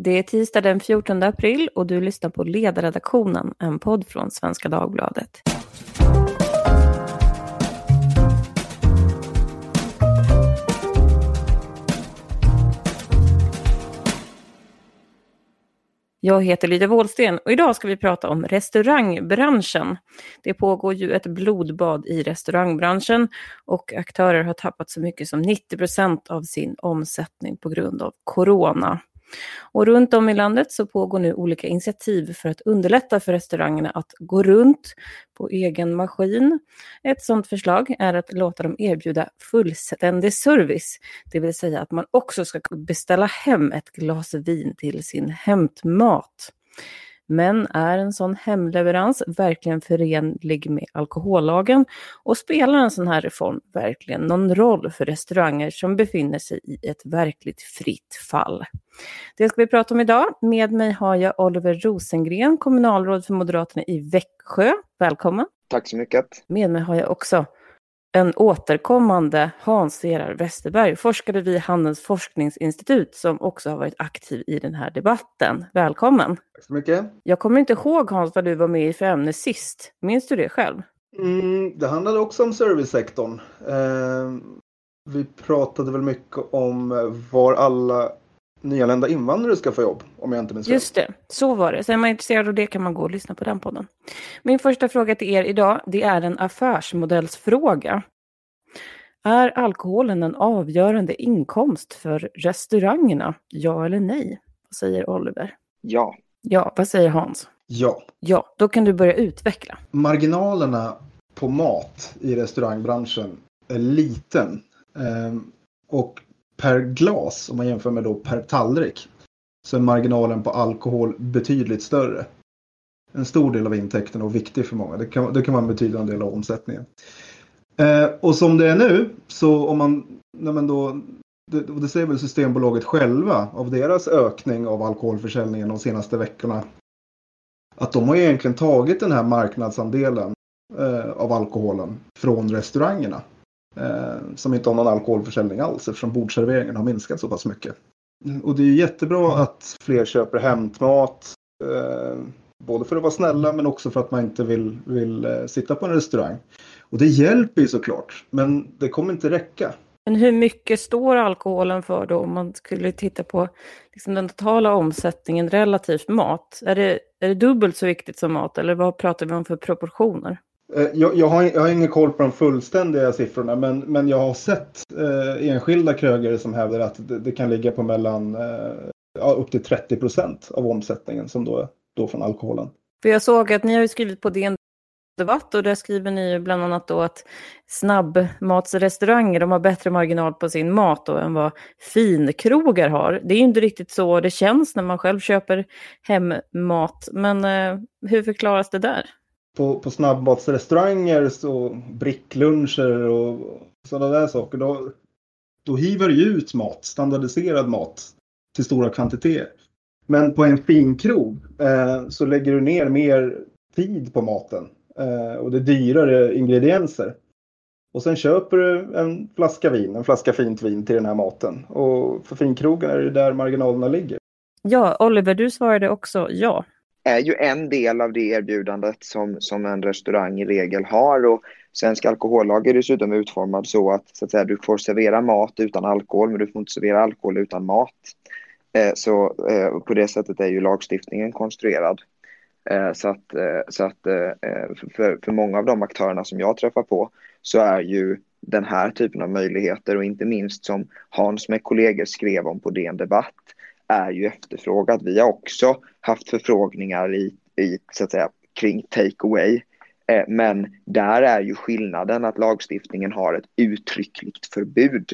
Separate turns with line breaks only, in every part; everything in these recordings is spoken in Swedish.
Det är tisdag den 14 april och du lyssnar på Ledarredaktionen, en podd från Svenska Dagbladet. Jag heter Lydia Wåhlsten och idag ska vi prata om restaurangbranschen. Det pågår ju ett blodbad i restaurangbranschen och aktörer har tappat så mycket som 90 procent av sin omsättning på grund av corona. Och runt om i landet så pågår nu olika initiativ för att underlätta för restaurangerna att gå runt på egen maskin. Ett sådant förslag är att låta dem erbjuda fullständig service, det vill säga att man också ska beställa hem ett glas vin till sin hämtmat. Men är en sån hemleverans verkligen förenlig med alkohollagen? Och spelar en sån här reform verkligen någon roll för restauranger som befinner sig i ett verkligt fritt fall? Det ska vi prata om idag. Med mig har jag Oliver Rosengren, kommunalråd för Moderaterna i Växjö. Välkommen!
Tack så mycket!
Med mig har jag också en återkommande Hans Gerhard Westerberg, forskare vid Handelns forskningsinstitut som också har varit aktiv i den här debatten. Välkommen!
Tack så mycket!
Jag kommer inte ihåg Hans vad du var med i för ämne sist. Minns du det själv?
Mm, det handlade också om servicesektorn. Eh, vi pratade väl mycket om var alla nyanlända invandrare ska få jobb, om jag inte minns
Just det, så var det. Så är man intresserad av det kan man gå och lyssna på den podden. Min första fråga till er idag, det är en affärsmodellsfråga. Är alkoholen en avgörande inkomst för restaurangerna? Ja eller nej? Vad säger Oliver?
Ja.
Ja, vad säger Hans?
Ja.
Ja, då kan du börja utveckla.
Marginalerna på mat i restaurangbranschen är liten. Ehm, och per glas, om man jämför med då per tallrik, så är marginalen på alkohol betydligt större. En stor del av intäkterna och viktig för många. Det kan, det kan vara en betydande del av omsättningen. Eh, och som det är nu, så om man, när man då, det, det säger väl Systembolaget själva av deras ökning av alkoholförsäljningen de senaste veckorna, att de har egentligen tagit den här marknadsandelen eh, av alkoholen från restaurangerna. Eh, som inte har någon alkoholförsäljning alls eftersom bordserveringen har minskat så pass mycket. Och det är jättebra att fler köper hämtmat. Eh, både för att vara snälla men också för att man inte vill, vill eh, sitta på en restaurang. Och det hjälper ju såklart, men det kommer inte räcka.
Men hur mycket står alkoholen för då om man skulle titta på liksom den totala omsättningen relativt mat? Är det, är det dubbelt så viktigt som mat eller vad pratar vi om för proportioner?
Eh, jag, jag, har, jag har ingen koll på de fullständiga siffrorna men, men jag har sett eh, enskilda krögare som hävdar att det, det kan ligga på mellan eh, upp till 30 procent av omsättningen som då, då från alkoholen.
För jag såg att ni har skrivit på DN Debatt och där skriver ni bland annat då att snabbmatsrestauranger de har bättre marginal på sin mat då än vad finkrogar har. Det är ju inte riktigt så det känns när man själv köper hemmat. Men eh, hur förklaras det där?
På, på snabbmatsrestauranger och brickluncher och sådana där saker. Då, då hivar du ut mat, standardiserad mat till stora kvantiteter. Men på en finkrog eh, så lägger du ner mer tid på maten eh, och det är dyrare ingredienser. Och sen köper du en flaska vin, en flaska fint vin till den här maten. Och för finkrogen är det där marginalerna ligger.
Ja, Oliver, du svarade också ja
är ju en del av det erbjudandet som, som en restaurang i regel har. Och svensk alkohollag är dessutom utformad så att, så att säga, du får servera mat utan alkohol men du får inte servera alkohol utan mat. Eh, så eh, på det sättet är ju lagstiftningen konstruerad. Eh, så att, eh, så att eh, för, för många av de aktörerna som jag träffar på så är ju den här typen av möjligheter och inte minst som Hans med kollegor skrev om på DN Debatt är ju efterfrågad. Vi har också haft förfrågningar i, i så att säga, kring take away. Eh, men där är ju skillnaden att lagstiftningen har ett uttryckligt förbud.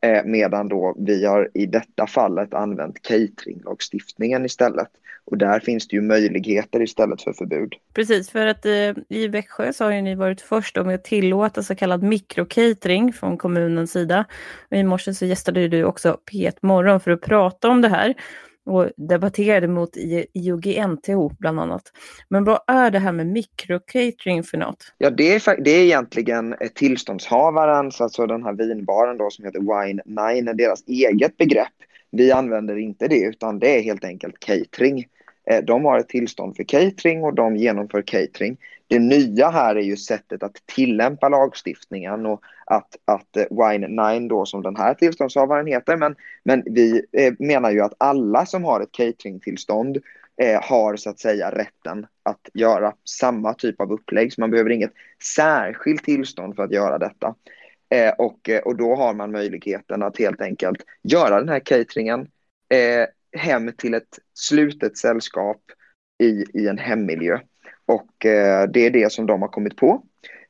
Eh, medan då vi har i detta fallet använt cateringlagstiftningen istället. Och där finns det ju möjligheter istället för förbud.
Precis, för att eh, i Växjö så har ju ni varit först med att tillåta så kallad mikrocatering från kommunens sida. Och I morse så gästade du också P1 Morgon för att prata om det här och debatterade mot IOGNTO bland annat. Men vad är det här med mikrocatering för något?
Ja, det är, det är egentligen eh, tillståndshavarens, alltså den här vinbaren då som heter Wine 9, deras eget begrepp Vi använder inte det utan det är helt enkelt catering. Eh, de har ett tillstånd för catering och de genomför catering. Det nya här är ju sättet att tillämpa lagstiftningen och att, att eh, Wine 9 då som den här tillståndshavaren heter men, men vi eh, menar ju att alla som har ett cateringtillstånd eh, har så att säga rätten att göra samma typ av upplägg så man behöver inget särskilt tillstånd för att göra detta. Eh, och, eh, och då har man möjligheten att helt enkelt göra den här cateringen eh, hem till ett slutet sällskap i, i en hemmiljö. Och eh, det är det som de har kommit på.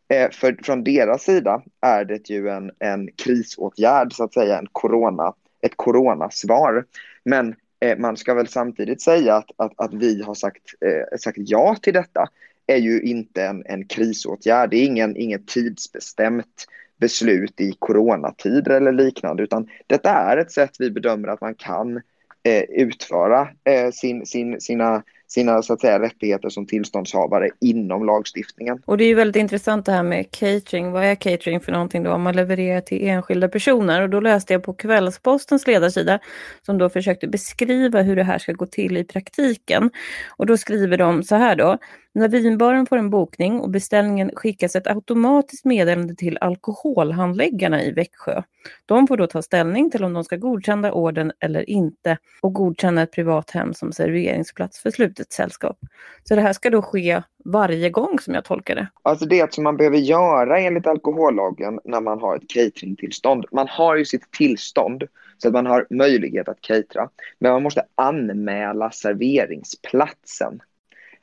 Eh, för från deras sida är det ju en, en krisåtgärd, så att säga, en corona, ett coronasvar. Men eh, man ska väl samtidigt säga att, att, att vi har sagt, eh, sagt ja till detta är ju inte en, en krisåtgärd. Det är ingen, inget tidsbestämt beslut i coronatider eller liknande, utan detta är ett sätt vi bedömer att man kan eh, utföra eh, sin, sin, sina, sina så att säga, rättigheter som tillståndshavare inom lagstiftningen.
Och det är ju väldigt intressant det här med catering. Vad är catering för någonting då? Om man levererar till enskilda personer. Och då läste jag på Kvällspostens ledarsida som då försökte beskriva hur det här ska gå till i praktiken. Och då skriver de så här då. När vinbaren får en bokning och beställningen skickas ett automatiskt meddelande till alkoholhandläggarna i Växjö. De får då ta ställning till om de ska godkänna orden eller inte och godkänna ett privat hem som serveringsplats för slutet sällskap. Så det här ska då ske varje gång som jag tolkar det.
Alltså det som man behöver göra enligt alkohollagen när man har ett cateringtillstånd. Man har ju sitt tillstånd så att man har möjlighet att catera. Men man måste anmäla serveringsplatsen.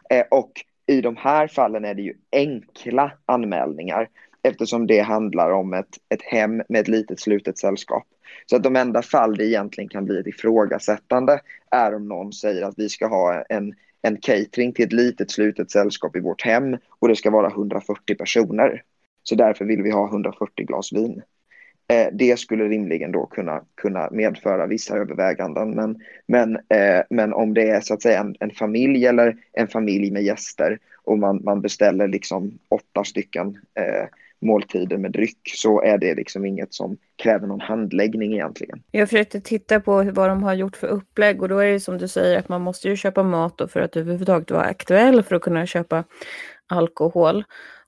Eh, och i de här fallen är det ju enkla anmälningar eftersom det handlar om ett, ett hem med ett litet slutet sällskap. Så att de enda fall det egentligen kan bli ett ifrågasättande är om någon säger att vi ska ha en, en catering till ett litet slutet sällskap i vårt hem och det ska vara 140 personer. Så därför vill vi ha 140 glas vin. Eh, det skulle rimligen då kunna, kunna medföra vissa överväganden. Men, men, eh, men om det är så att säga en, en, familj eller en familj med gäster och man, man beställer liksom åtta stycken eh, måltider med dryck så är det liksom inget som kräver någon handläggning egentligen.
Jag försökte titta på vad de har gjort för upplägg och då är det som du säger att man måste ju köpa mat för att överhuvudtaget vara aktuell för att kunna köpa alkohol.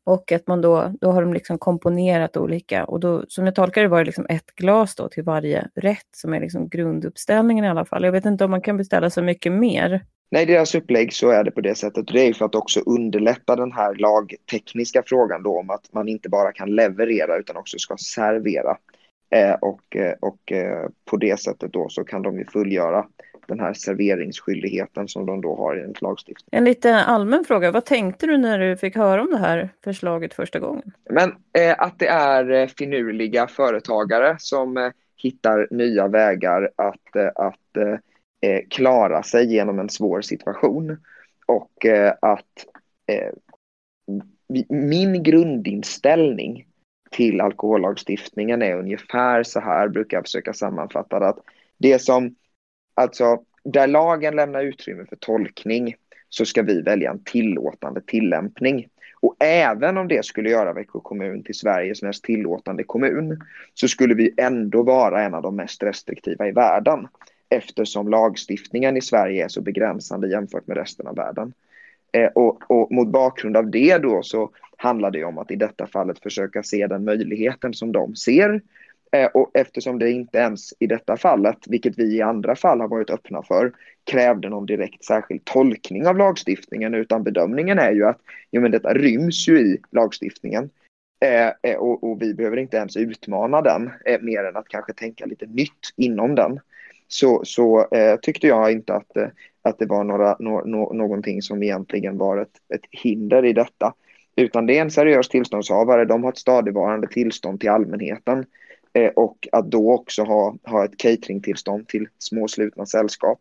Och att man då, då har de liksom komponerat olika och då, som jag tolkar det var det liksom ett glas då till varje rätt som är liksom grunduppställningen i alla fall. Jag vet inte om man kan beställa så mycket mer.
Nej, deras upplägg så är det på det sättet. Det är för att också underlätta den här lagtekniska frågan då om att man inte bara kan leverera utan också ska servera. Eh, och eh, och eh, på det sättet då så kan de ju fullgöra den här serveringsskyldigheten som de då har enligt lagstiftningen.
En lite allmän fråga, vad tänkte du när du fick höra om det här förslaget första gången?
Men eh, att det är eh, finurliga företagare som eh, hittar nya vägar att, eh, att eh, eh, klara sig genom en svår situation. Och att min grundinställning till alkohollagstiftningen är ungefär så här, brukar jag försöka sammanfatta det, att det som Alltså, där lagen lämnar utrymme för tolkning så ska vi välja en tillåtande tillämpning. Och även om det skulle göra Växjö kommun till Sveriges mest tillåtande kommun så skulle vi ändå vara en av de mest restriktiva i världen eftersom lagstiftningen i Sverige är så begränsande jämfört med resten av världen. Eh, och, och, mot bakgrund av det då så handlar det om att i detta fallet försöka se den möjligheten som de ser Eh, och eftersom det inte ens i detta fallet, vilket vi i andra fall har varit öppna för, krävde någon direkt särskild tolkning av lagstiftningen utan bedömningen är ju att jo, men detta ryms ju i lagstiftningen. Eh, eh och, och, vi behöver inte ens utmana den eh, mer än att kanske tänka lite nytt inom den. Så, så eh, tyckte jag inte att, eh, att det var några, no, no, någonting som egentligen var ett, ett hinder i detta. Utan det är en seriös tillståndshavare, de har ett stadigvarande tillstånd till allmänheten Eh, och att då också ha, ha ett cateringtillstånd till små slutna sällskap.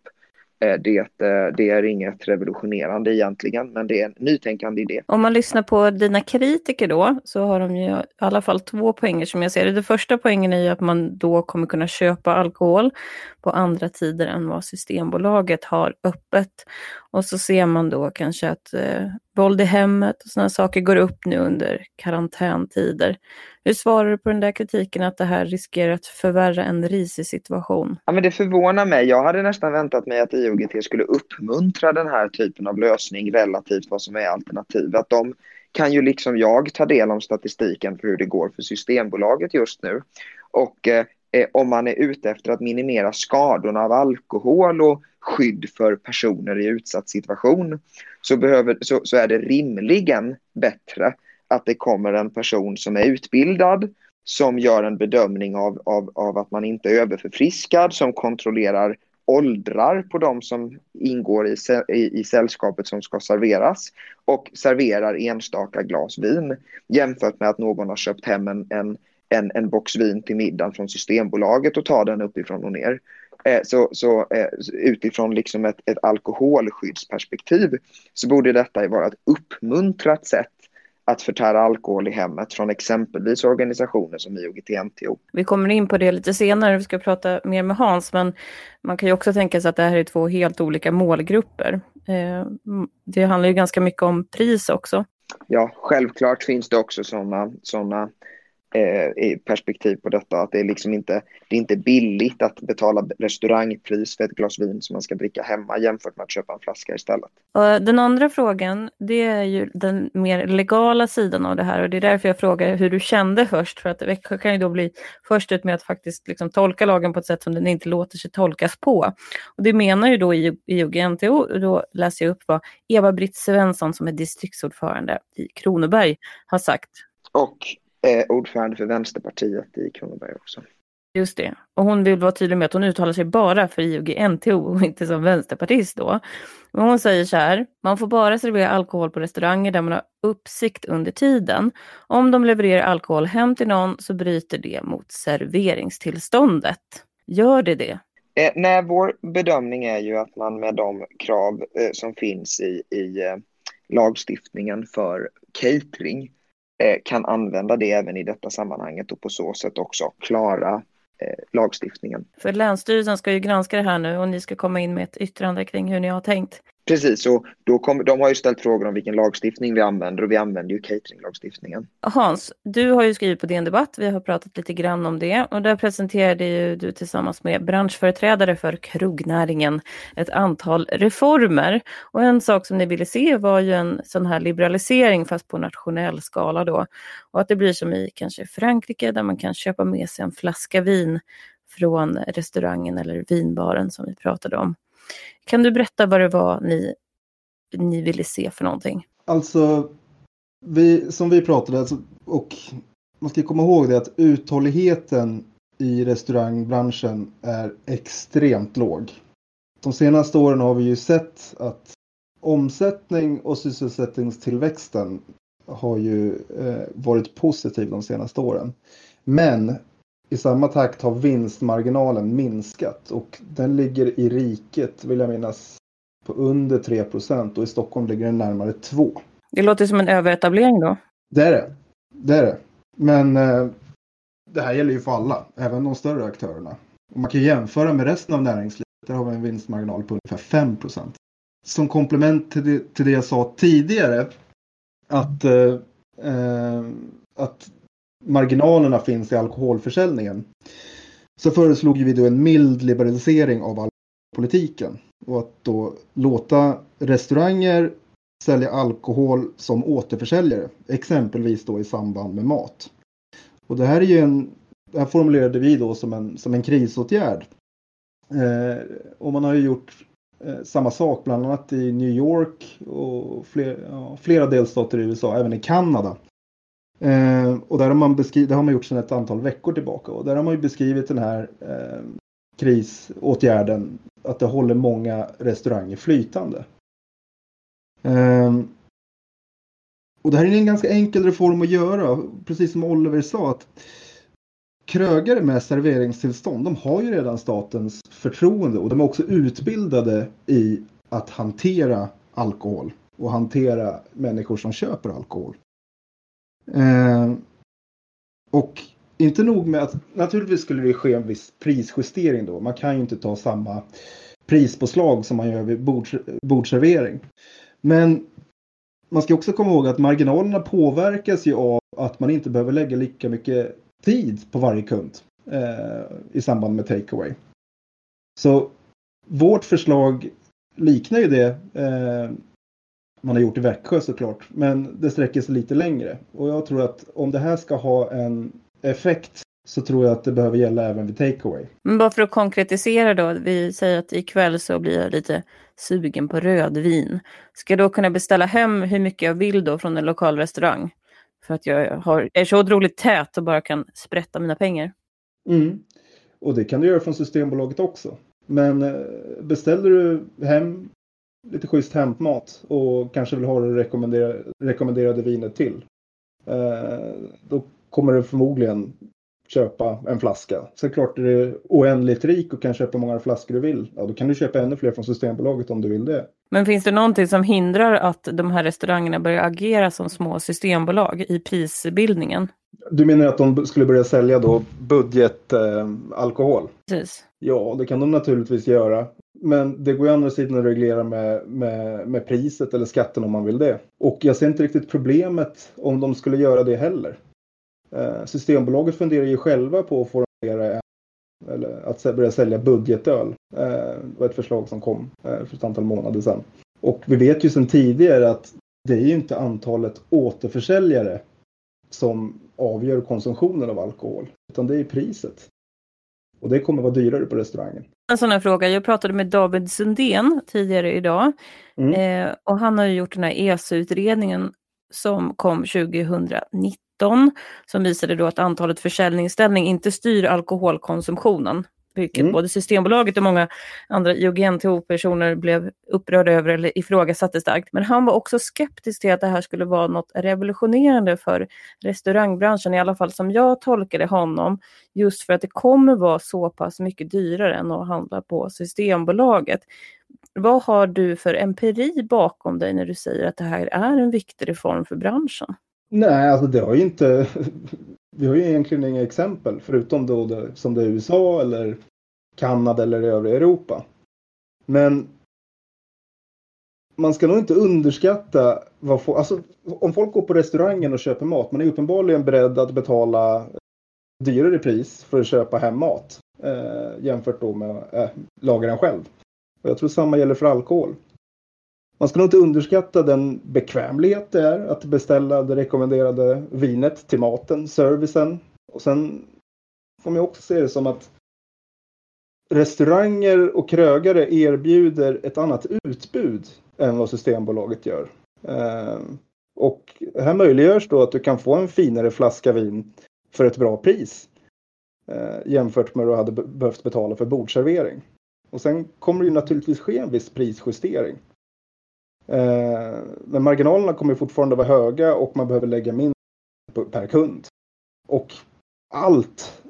Eh, det, eh, det är inget revolutionerande egentligen, men det är en nytänkande idé.
Om man lyssnar på dina kritiker då, så har de ju i alla fall två poänger som jag ser det. Det första poängen är ju att man då kommer kunna köpa alkohol på andra tider än vad Systembolaget har öppet. Och så ser man då kanske att eh, våld i hemmet och sådana saker går upp nu under karantäntider. Hur svarar du på den där kritiken att det här riskerar att förvärra en risig situation?
Ja, men det förvånar mig. Jag hade nästan väntat mig att IOGT skulle uppmuntra den här typen av lösning relativt vad som är alternativ. Att de kan ju liksom jag ta del av statistiken för hur det går för Systembolaget just nu. Och eh, eh om man är ute efter att minimera skadorna av alkohol och skydd för personer i utsatt situation så, behöver, så, så är det rimligen bättre att det kommer en person som är utbildad, som gör en bedömning av, av, av att man inte är överförfriskad, som kontrollerar åldrar på de som ingår i, i, i sällskapet som ska serveras och serverar enstaka glas vin jämfört med att någon har köpt hem en, en, en, en box vin till middagen från Systembolaget och tar den uppifrån och ner. Eh, så, så eh, utifrån liksom ett, ett alkoholskyddsperspektiv så borde detta vara ett uppmuntrat sätt att förtära alkohol i hemmet från exempelvis organisationer som IOGT-NTO.
Vi kommer in på det lite senare, vi ska prata mer med Hans, men man kan ju också tänka sig att det här är två helt olika målgrupper. Eh, det handlar ju ganska mycket om pris också.
Ja, självklart finns det också sådana såna eh, perspektiv på detta. Att det är liksom inte, det är inte billigt att betala restaurangpris för ett glas vin som man ska dricka hemma jämfört med att köpa en flaska istället.
Och den andra frågan, det är ju den mer legala sidan av det här och det är därför jag frågar hur du kände först. För att Växjö kan ju då bli först ut med att faktiskt liksom tolka lagen på ett sätt som den inte låter sig tolkas på. Och det menar ju då IOGT-NTO, då läser jag upp vad Eva-Britt Svensson som är distriktsordförande i Kronoberg har sagt.
Och eh, ordförande för Vänsterpartiet i Kronoberg också.
Just det. Och hon vill vara tydlig med att hon uttalar sig bara för IOG-NTO och inte som vänsterpartist då. Men hon säger så här, man får bara servera alkohol på restauranger där man har uppsikt under tiden. Om de levererar alkohol hem till någon så bryter det mot serveringstillståndet. Gör det det?
Eh, nej, vår bedömning är ju att man med de krav eh, som finns i, i eh, lagstiftningen för catering Eh, kan använda det även i detta sammanhanget och på så sätt också klara eh, lagstiftningen.
För Länsstyrelsen ska ju granska det här nu och ni ska komma in med ett yttrande kring hur ni har tänkt.
Precis, och då kom, de har ju ställt frågor om vilken lagstiftning vi använder och vi använder ju cateringlagstiftningen.
Hans, du har ju skrivit på DN Debatt, vi har pratat lite grann om det och där presenterade ju du tillsammans med branschföreträdare för krognäringen ett antal reformer. Och en sak som ni ville se var ju en sån här liberalisering fast på nationell skala då. Och att det blir som i kanske Frankrike där man kan köpa med sig en flaska vin från restaurangen eller vinbaren som vi pratade om. Kan du berätta vad det var ni, ni ville se för någonting?
Alltså, vi, som vi pratade, alltså, och man ska komma ihåg det att uthålligheten i restaurangbranschen är extremt låg. De senaste åren har vi ju sett att omsättning och sysselsättningstillväxten har ju eh, varit positiv de senaste åren. Men i samma takt har vinstmarginalen minskat och den ligger i riket, vill jag minnas, på under 3% och i Stockholm ligger den närmare 2.
Det låter som en överetablering då.
Det är det. Det är det. Men eh, det här gäller ju för alla, även de större aktörerna. Och man kan jämföra med resten av näringslivet. Där har vi en vinstmarginal på ungefär 5% Som komplement till det, till det jag sa tidigare, att, eh, eh att marginalerna finns i alkoholförsäljningen. Så föreslog vi då en mild liberalisering av alkoholpolitiken och att då låta restauranger sälja alkohol som återförsäljare, exempelvis då i samband med mat. Och det här är ju en, det här formulerade vi då som en, som en krisåtgärd. Eh, och man har ju gjort eh, samma sak bland annat i New York och fler, ja, flera delstater i USA, även i Kanada. Eh, och där har, man beskrivit, det har man gjort sedan ett antal veckor tillbaka och där har man ju beskrivit den här eh, krisåtgärden att det håller många restauranger flytande. Eh, och det här är en ganska enkel reform att göra, precis som Oliver sa. att krögare med serveringstillstånd, de har ju redan statens förtroende och de är också utbildade i att hantera alkohol och hantera människor som köper alkohol. Eh, och inte nog med att naturligtvis skulle det ske en viss prisjustering då. Man kan ju inte ta samma prispåslag som man gör vid bords, bordservering. Men man ska också komma ihåg att marginalerna påverkas ju av att man inte behöver lägga lika mycket tid på varje kund eh, i samband med takeaway. Så vårt förslag liknar ju det eh, man har gjort i Växjö såklart. Men det sträcker sig lite längre. Och jag tror att om det här ska ha en effekt så tror jag att det behöver gälla även vid takeaway.
Men bara för att konkretisera då, vi säger att ikväll så blir jag lite sugen på rödvin. Ska jag då kunna beställa hem hur mycket jag vill då från en lokal restaurang? För att jag har, är så otroligt tät och bara kan sprätta mina pengar.
Mm. Och det kan du göra från Systembolaget också. Men eh, beställer du hem lite schysst hämtmat och kanske vill ha det rekommenderade, rekommenderade vinet till. Eh, då kommer du förmodligen köpa en flaska. Så klart är det oändligt rik och kan köpa många flaskor du vill. Ja, då kan du köpa ännu fler från Systembolaget om du vill det.
Men finns det någonting som hindrar att de här restaurangerna börjar agera som små systembolag i prisbildningen?
Du menar att de skulle börja sälja då budgetalkohol? Eh,
Precis.
Ja, det kan de naturligtvis göra. Men det går ju andra sidan att reglera med, med, med priset eller skatten om man vill det. Och jag ser inte riktigt problemet om de skulle göra det heller. Eh, Systembolaget funderar ju själva på att formulera eller att börja sälja budgetöl. Eh, det var ett förslag som kom eh, för ett antal månader sedan. Och vi vet ju sedan tidigare att det är ju inte antalet återförsäljare som avgör konsumtionen av alkohol, utan det är priset. Och det kommer vara dyrare på restaurangen.
En sån här fråga. Jag pratade med David Sundén tidigare idag. Mm. Eh, och han har gjort den här ESO-utredningen som kom 2019. Som visade då att antalet försäljningsställen inte styr alkoholkonsumtionen vilket mm. både Systembolaget och många andra IOGNTO-personer blev upprörda över eller ifrågasatte starkt. Men han var också skeptisk till att det här skulle vara något revolutionerande för restaurangbranschen, i alla fall som jag tolkade honom, just för att det kommer vara så pass mycket dyrare än att handla på Systembolaget. Vad har du för empiri bakom dig när du säger att det här är en viktig reform för branschen?
Nej, alltså det har ju inte vi har ju egentligen inga exempel förutom då det, som det är USA eller Kanada eller övriga Europa. Men man ska nog inte underskatta vad folk, alltså om folk går på restaurangen och köper mat, man är uppenbarligen beredd att betala eh, dyrare pris för att köpa hem mat eh, jämfört då med eh, att äh, laga den själv. Och jag tror samma gäller för alkohol. Man ska nog inte underskatta den bekvämlighet det är att beställa det rekommenderade vinet till maten, servicen. Och sen får man också se det som att restauranger och krögare erbjuder ett annat utbud än vad Systembolaget gör. Ehm, och här möjliggörs då att du kan få en finare flaska vin för ett bra pris eh, jämfört med vad du hade behövt betala för bordservering. Och sen kommer det ju naturligtvis ske en viss prisjustering. Ehm, men marginalerna kommer fortfarande vara höga och man behöver lägga mindre per kund. Och allt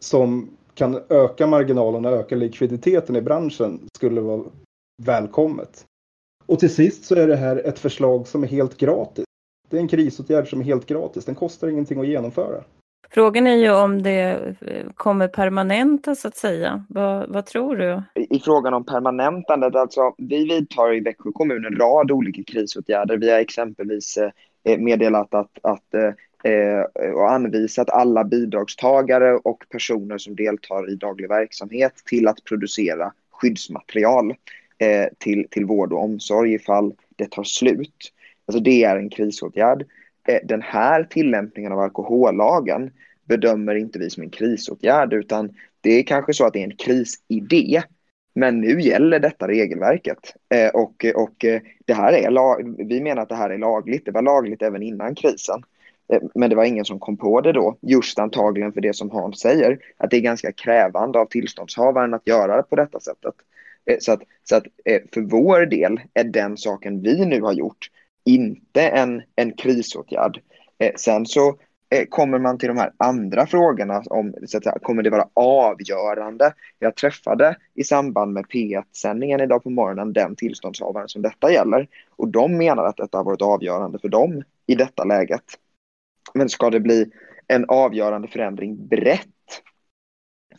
som kan öka marginalerna och öka likviditeten i branschen skulle vara välkommet. Och till sist så är det här ett förslag som är helt gratis. Det är en krisåtgärd som är helt gratis. Den kostar ingenting att genomföra.
Frågan är ju om det eh, kommer permanenta så att säga. Vad, vad, tror du?
I frågan om permanentandet, alltså vi vidtar i Växjö kommun en rad olika krisåtgärder. Vi har exempelvis eh, meddelat att, att eh, Eh, och anvisat alla bidragstagare och personer som deltar i daglig verksamhet till att producera skyddsmaterial eh, till, till vård och omsorg ifall det tar slut. Alltså det är en krisåtgärd. Eh, den här tillämpningen av alkohollagen bedömer inte vi som en krisåtgärd utan det är kanske så att det är en krisidé. Men nu gäller detta regelverket eh, och, och eh, det här är vi menar att det här är lagligt. Det var lagligt även innan krisen. Eh, men det var ingen som kom på det då, just antagligen för det som Hans säger, att det är ganska krävande av tillståndshavaren att göra det på detta sättet. Eh, så att, så att eh, för vår del är den saken vi nu har gjort inte en, en krisåtgärd. Sen så kommer man till de här andra frågorna om så att säga, kommer det vara avgörande? Jag träffade i samband med P1-sändningen idag på morgonen den tillståndshavaren som detta gäller och de menar att detta har varit avgörande för dem i detta läget. Men ska det bli en avgörande förändring brett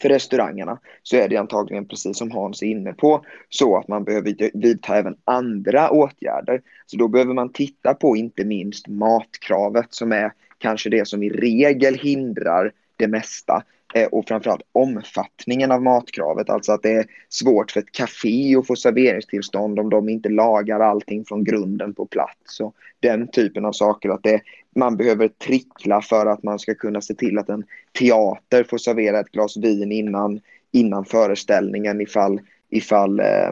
för restaurangerna så är det antagligen precis som Hans är inne på så att man behöver vidta även andra åtgärder. Så då behöver man titta på inte minst matkravet som är kanske det som i regel hindrar det mesta Eh, och framförallt omfattningen av matkravet. Alltså att det är svårt för ett café att få serveringstillstånd om de inte lagar allting från grunden på plats. Och den typen av saker. Att det, man behöver trickla för att man ska kunna se till att en teater får servera ett glas vin innan, innan föreställningen ifall, ifall eh,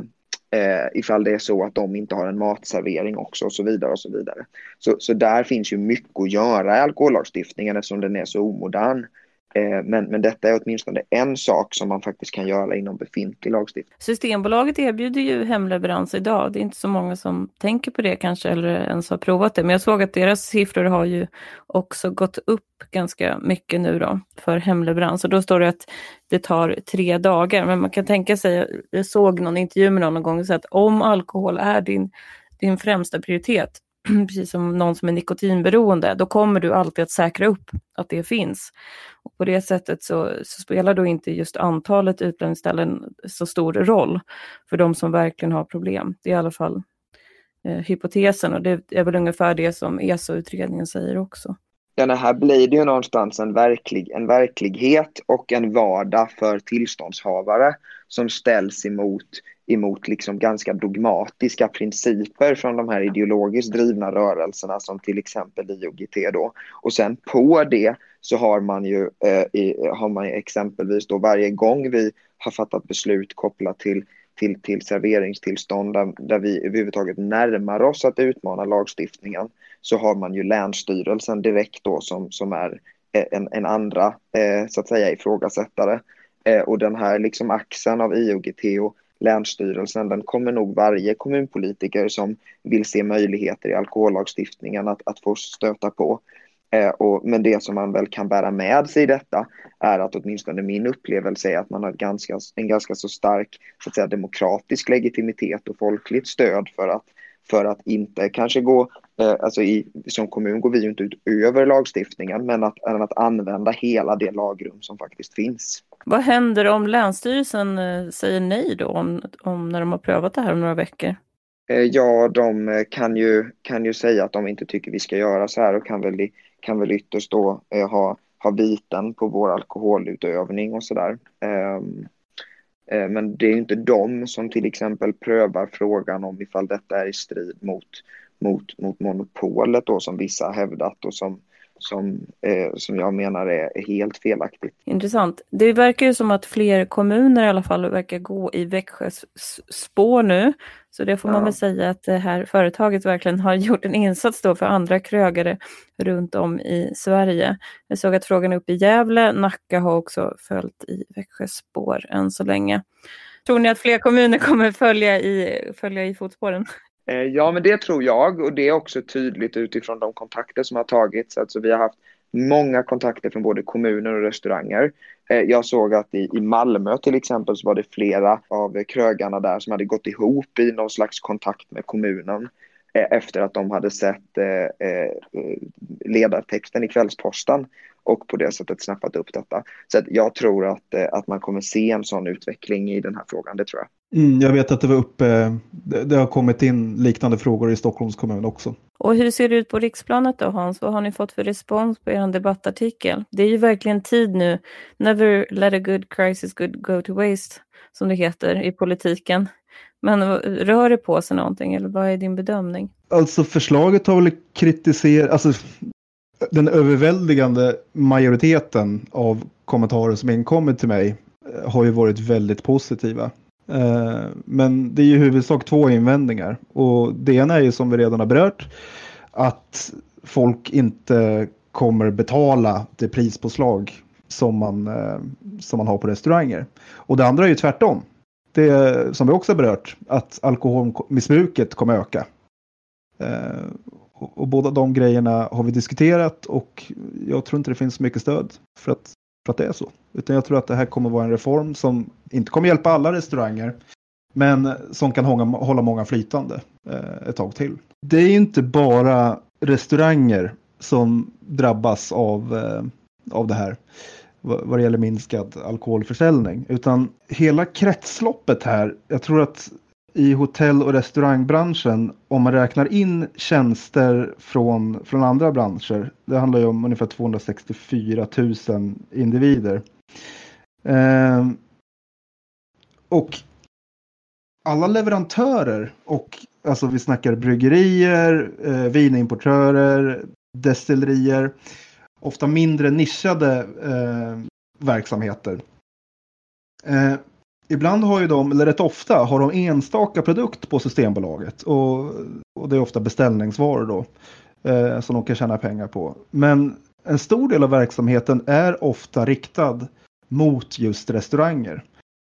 eh, ifall det är så att de inte har en matservering också och så vidare. och Så vidare. Så, så där finns ju mycket att göra i alkohollagstiftningen eftersom den är så omodern. Eh, men, men detta är åtminstone en sak som man faktiskt kan göra inom befintlig lagstiftning.
Systembolaget erbjuder ju hemleverans idag. Det är inte så många som tänker på det kanske eller ens har provat det. Men jag såg att deras siffror har ju också gått upp ganska mycket nu då för hemleverans. Och då står det att det tar tre dagar. Men man kan tänka sig, jag såg någon intervju med någon någon gång, så att om alkohol är din, din främsta prioritet precis som någon som är nikotinberoende, då kommer du alltid att säkra upp att det finns. Och på det sättet så, så spelar då inte just antalet utlämningsställen så stor roll för de som verkligen har problem. Det är i alla fall eh, hypotesen och det är väl ungefär det som ESO-utredningen säger också.
Ja, här blir det ju någonstans en, verklig, en verklighet och en vardag för tillståndshavare som ställs emot emot liksom ganska dogmatiska principer från de här ideologiskt drivna rörelserna som till exempel IOGT då. Och sen på det så har man ju, eh, i, har man exempelvis då varje gång vi har fattat beslut kopplat till till, till serveringstillstånd där, där vi överhuvudtaget närmar oss att utmana lagstiftningen så har man ju Länsstyrelsen direkt då som, som är eh, en, en andra eh, så att säga ifrågasättare. Eh, och den här liksom axeln av IOGT och Länsstyrelsen, den kommer nog varje kommunpolitiker som vill se möjligheter i alkohollagstiftningen att, att få stöta på. Eh, och, men det som man väl kan bära med sig i detta är att åtminstone min upplevelse är att man har ganska, en ganska så stark så att säga, demokratisk legitimitet och folkligt stöd för att, för att inte kanske gå, eh, alltså i, som kommun går vi ju inte ut över lagstiftningen, men att, att använda hela det lagrum som faktiskt finns.
Vad händer om Länsstyrelsen eh, säger nej då, om, om när de har prövat det här om några veckor?
Eh, ja, de kan ju, kan ju säga att de inte tycker vi ska göra så här och kan väl, kan väl ytterst då ha, ha viten på vår alkoholutövning och sådär. Um, Eh, men det är inte de som till exempel prövar frågan om ifall detta är i strid mot, mot, mot monopolet då som vissa har hävdat och som, som, eh, som jag menar är, helt felaktigt.
Intressant. Det verkar ju som att fler kommuner i alla fall verkar gå i Växjös spår nu. Så det får man väl säga att det här företaget verkligen har gjort en insats då för andra krögare runt om i Sverige. Jag såg att frågan är uppe i Gävle. Nacka har också följt i Växjös spår än så länge. Tror ni att fler kommuner kommer följa i, följa i fotspåren?
Eh, ja, men det tror jag och det är också tydligt utifrån de kontakter som har tagits. Alltså, vi har haft många kontakter från både kommuner och restauranger. Eh, jag såg att i, Malmö till exempel så var det flera av krögarna där som hade gått ihop i någon slags kontakt med kommunen eh, efter att de hade sett ledartexten i Kvällsposten och på det sättet snappat upp detta. Så jag tror att, att man kommer se en sån utveckling i den här frågan, det tror jag.
Mm, jag vet att det var uppe, det, det, har kommit in liknande frågor i Stockholms kommun också.
Och hur ser det ut på riksplanet då Hans? Vad har ni fått för respons på er debattartikel? Det är ju verkligen tid nu. Never let a good crisis good go to waste, som det heter i politiken. Men rör det på sig någonting eller vad är din bedömning?
Alltså förslaget har väl kritiserat, alltså den överväldigande majoriteten av kommentarer som inkommit till mig eh, har ju varit väldigt positiva. Eh, men det är ju i huvudsak två invändningar och det ena är ju som vi redan har berört att folk inte kommer betala det prispåslag som man, eh, som man har på restauranger. Och det andra är ju tvärtom. Det som vi också har berört, att alkoholmissbruket kommer öka. Och, och båda de grejerna har vi diskuterat och jag tror inte det finns så mycket stöd för att, för att det är så. Utan jag tror att det här kommer vara en reform som inte kommer hjälpa alla restauranger men som kan hålla, hålla många flytande eh, ett tag till. Det är inte bara restauranger som drabbas av, eh, av det här vad det gäller minskad alkoholförsäljning. Utan hela kretsloppet här, jag tror att i hotell och restaurangbranschen, om man räknar in tjänster från, från andra branscher, det handlar ju om ungefär 264 000 individer. Eh, och alla leverantörer och alltså vi snackar bryggerier, eh, vinimportörer, destillerier, ofta mindre nischade eh, verksamheter. Eh, Ibland har ju de, eller rätt ofta, har de enstaka produkt på Systembolaget och, och det är ofta beställningsvaror då eh, som de kan tjäna pengar på. Men en stor del av verksamheten är ofta riktad mot just restauranger.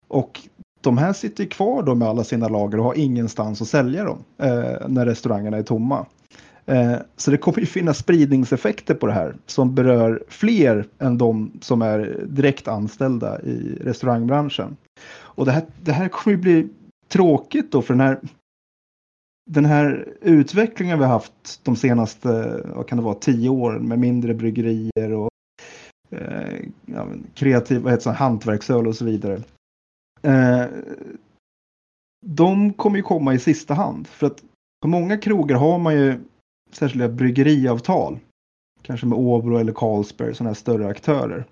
Och de här sitter kvar då med alla sina lager och har ingenstans att sälja dem eh, när restaurangerna är tomma. Eh, så det kommer ju finnas spridningseffekter på det här som berör fler än de som är direkt anställda i restaurangbranschen. Och det här, det här kommer ju bli tråkigt då för den här den här utvecklingen vi haft de senaste, vad kan det vara, tio åren med mindre bryggerier och eh, ja, kreativ, vad heter det, hantverksöl och så vidare. Eh, de kommer ju komma i sista hand för att på många krogar har man ju särskilda bryggeriavtal. Kanske med Åbro eller Carlsberg, sådana här större aktörer.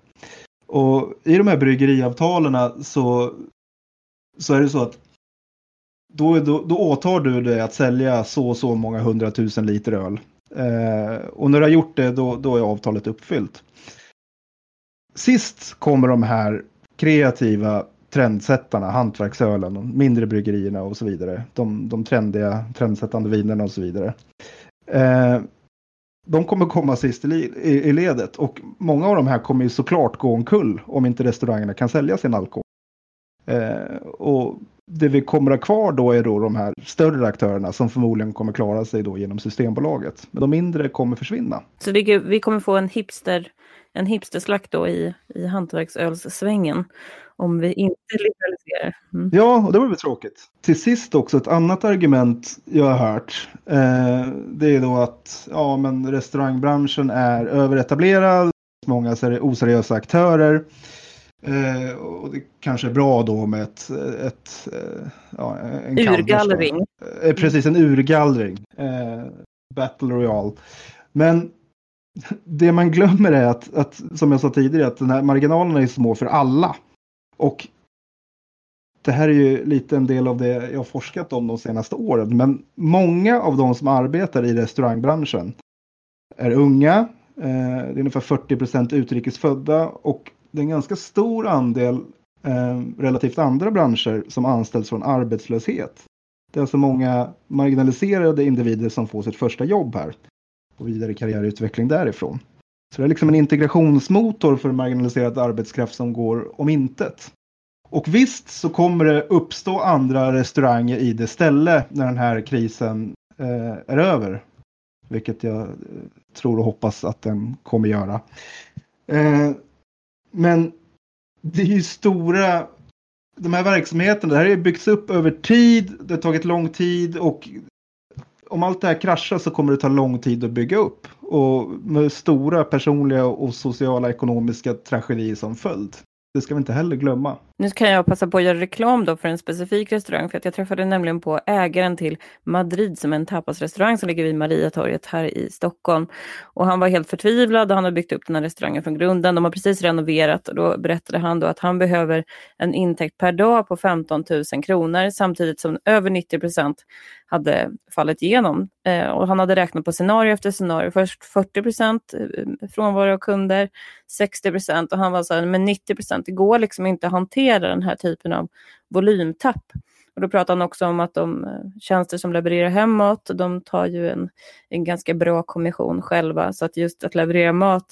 Och i de här bryggeriavtalen så, så är det så att då, då, då åtar du dig att sälja så och så många hundratusen liter öl. Eh, och när du har gjort det då, då är avtalet uppfyllt. Sist kommer de här kreativa trendsättarna, hantverksölen, mindre bryggerierna och så vidare. De, de trendiga, trendsättande vinerna och så vidare. Eh, de kommer komma sist i, i, i, ledet och många av de här kommer ju såklart gå omkull om inte restaurangerna kan sälja sin alkohol. Eh, och det vi kommer ha kvar då är då de här större aktörerna som förmodligen kommer klara sig då genom Systembolaget. Men de mindre kommer försvinna.
Så det, vi kommer få en hipster, en hipsterslakt då i, i hantverksölssvängen om vi inte liberaliserar.
Mm. Ja, och det var väl tråkigt. Till sist också ett annat argument jag har hört. Eh, det är då att ja, men restaurangbranschen är överetablerad. Många oseriösa aktörer. Eh, och det kanske är bra då med ett... ett eh, ja,
en urgallring.
Eh, precis, en urgallring. Eh, Battle Royale. Men det man glömmer är att, att, som jag sa tidigare, att den här marginalerna är små för alla. Och det här är ju lite en del av det jag forskat om de senaste åren. Men många av de som arbetar i restaurangbranschen är unga. Eh, det är ungefär 40 procent utrikesfödda och det är en ganska stor andel eh, relativt andra branscher som anställs från arbetslöshet. Det är alltså många marginaliserade individer som får sitt första jobb här och vidare karriärutveckling därifrån. Så det är liksom en integrationsmotor för marginaliserad arbetskraft som går om intet. Och visst så kommer det uppstå andra restauranger i det ställe när den här krisen eh, är över. Vilket jag eh, tror och hoppas att den kommer göra. Eh, men det är ju stora, de här verksamheterna, det här har byggts upp över tid, det har tagit lång tid och om allt det här kraschar så kommer det ta lång tid att bygga upp. Och med stora personliga och sociala ekonomiska tragedier som följd. Det ska vi inte heller glömma.
Nu kan jag passa på att göra reklam då för en specifik restaurang, för att jag träffade nämligen på ägaren till Madrid, som är en tapasrestaurang som ligger vid Mariatorget här i Stockholm. Och han var helt förtvivlad och han har byggt upp den här restaurangen från grunden. De har precis renoverat och då berättade han då att han behöver en intäkt per dag på 15 000 kronor, samtidigt som över 90 procent hade fallit igenom. Eh, och han hade räknat på scenario efter scenario. Först 40 procent eh, frånvaro av kunder, 60 procent och han var så här, men 90 procent, det går liksom inte att hantera den här typen av volymtapp. Och då pratar han också om att de eh, tjänster som levererar hemåt, de tar ju en, en ganska bra kommission själva. Så att just att leverera mat,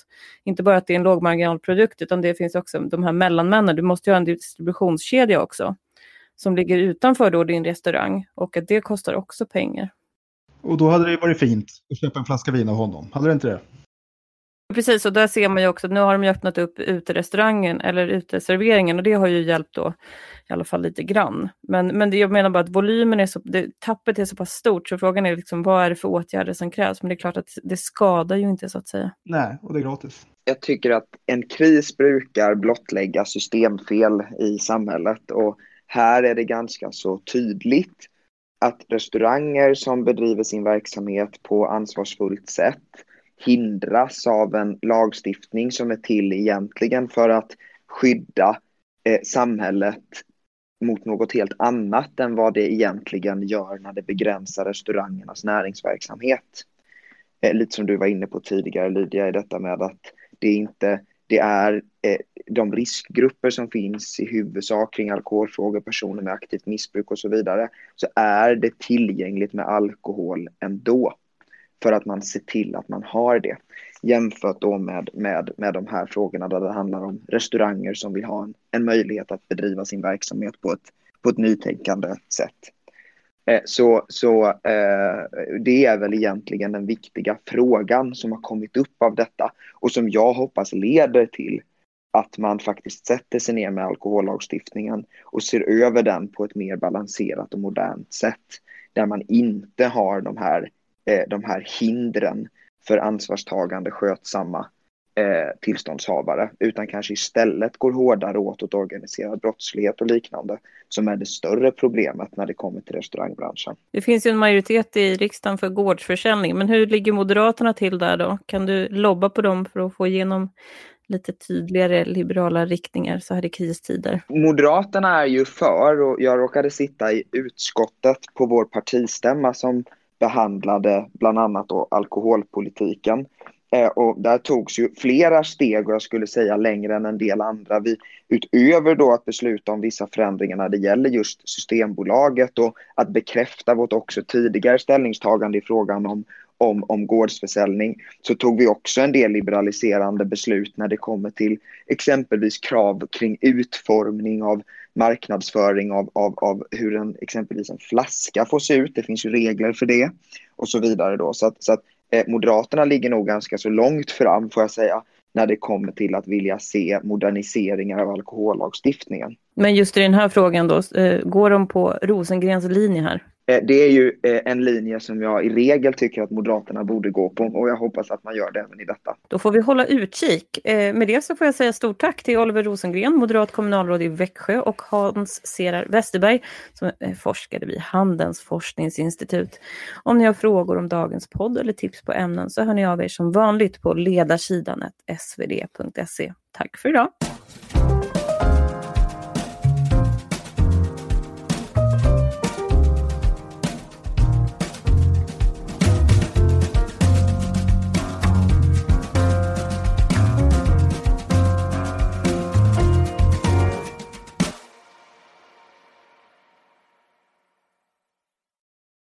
inte bara att det är en lågmarginalprodukt, utan det finns också de här mellanmännen. Du måste ju ha en distributionskedja också som ligger utanför då din restaurang och att det kostar också pengar.
Och då hade det varit fint att köpa en flaska vin av honom. Hade det inte det?
Precis, och där ser man ju också att nu har de ju öppnat upp uterestaurangen eller uteserveringen och det har ju hjälpt då i alla fall lite grann. Men, men det, jag menar bara att volymen är så, det, tappet är så pass stort så frågan är liksom vad är det för åtgärder som krävs? Men det är klart att det skadar ju inte så att säga.
Nej, och det är gratis.
Jag tycker att en kris brukar blottlägga systemfel i samhället och här är det ganska så tydligt att restauranger som bedriver sin verksamhet på ansvarsfullt sätt hindras av en lagstiftning som är till egentligen för att skydda eh, samhället mot något helt annat än vad det egentligen gör när det begränsar restaurangernas näringsverksamhet. Eh, lite som du var inne på tidigare Lydia, i detta med att det inte det är eh, de riskgrupper som finns i huvudsak kring alkoholfrågor, personer med aktivt missbruk och så vidare, så är det tillgängligt med alkohol ändå för att man ser till att man har det. Jämfört då med, med, med de här frågorna där det handlar om restauranger som vill ha en, en möjlighet att bedriva sin verksamhet på ett, på ett nytänkande sätt. Eh, så, så eh, det är väl egentligen den viktiga frågan som har kommit upp av detta och som jag hoppas leder till att man faktiskt sätter sig ner med alkohollagstiftningen och ser över den på ett mer balanserat och modernt sätt. Där man inte har de här eh, de här hindren för ansvarstagande, skötsamma eh, tillståndshavare, utan kanske istället går hårdare åt åt organiserad brottslighet och liknande, som är det större problemet när det kommer till restaurangbranschen.
Det finns ju en majoritet i riksdagen för gårdsförsäljning, men hur ligger Moderaterna till där då? Kan du lobba på dem för att få igenom lite tydligare liberala riktningar så här i kristider?
Moderaterna är ju för och jag råkade sitta i utskottet på vår partistämma som behandlade bland annat då alkoholpolitiken. Eh, och där togs ju flera steg och jag skulle säga längre än en del andra. Vi, utöver då att besluta om vissa förändringar när det gäller just Systembolaget och att bekräfta vårt också tidigare ställningstagande i frågan om, om, om gårdsförsäljning så tog vi också en del liberaliserande beslut när det kommer till exempelvis krav kring utformning av marknadsföring av, av, av hur en, exempelvis en flaska får se ut. Det finns ju regler för det och så vidare. Då. Så att, så att eh, Moderaterna ligger nog ganska så långt fram får jag säga när det kommer till att vilja se moderniseringar av alkohollagstiftningen.
Men just i den här frågan då, eh, går de på Rosengrens linje här?
Eh, det är ju eh, en linje som jag i regel tycker att Moderaterna borde gå på och jag hoppas att man gör det även i detta.
Då får vi hålla utkik. Eh, med det så får jag säga stort tack till Oliver Rosengren, moderat kommunalråd i Växjö och Hans Serar Westerberg som är forskare vid Handelns forskningsinstitut. Om ni har frågor om dagens podd eller tips på ämnen så hör ni av er som vanligt på ledarsidan svd.se. Tack för idag!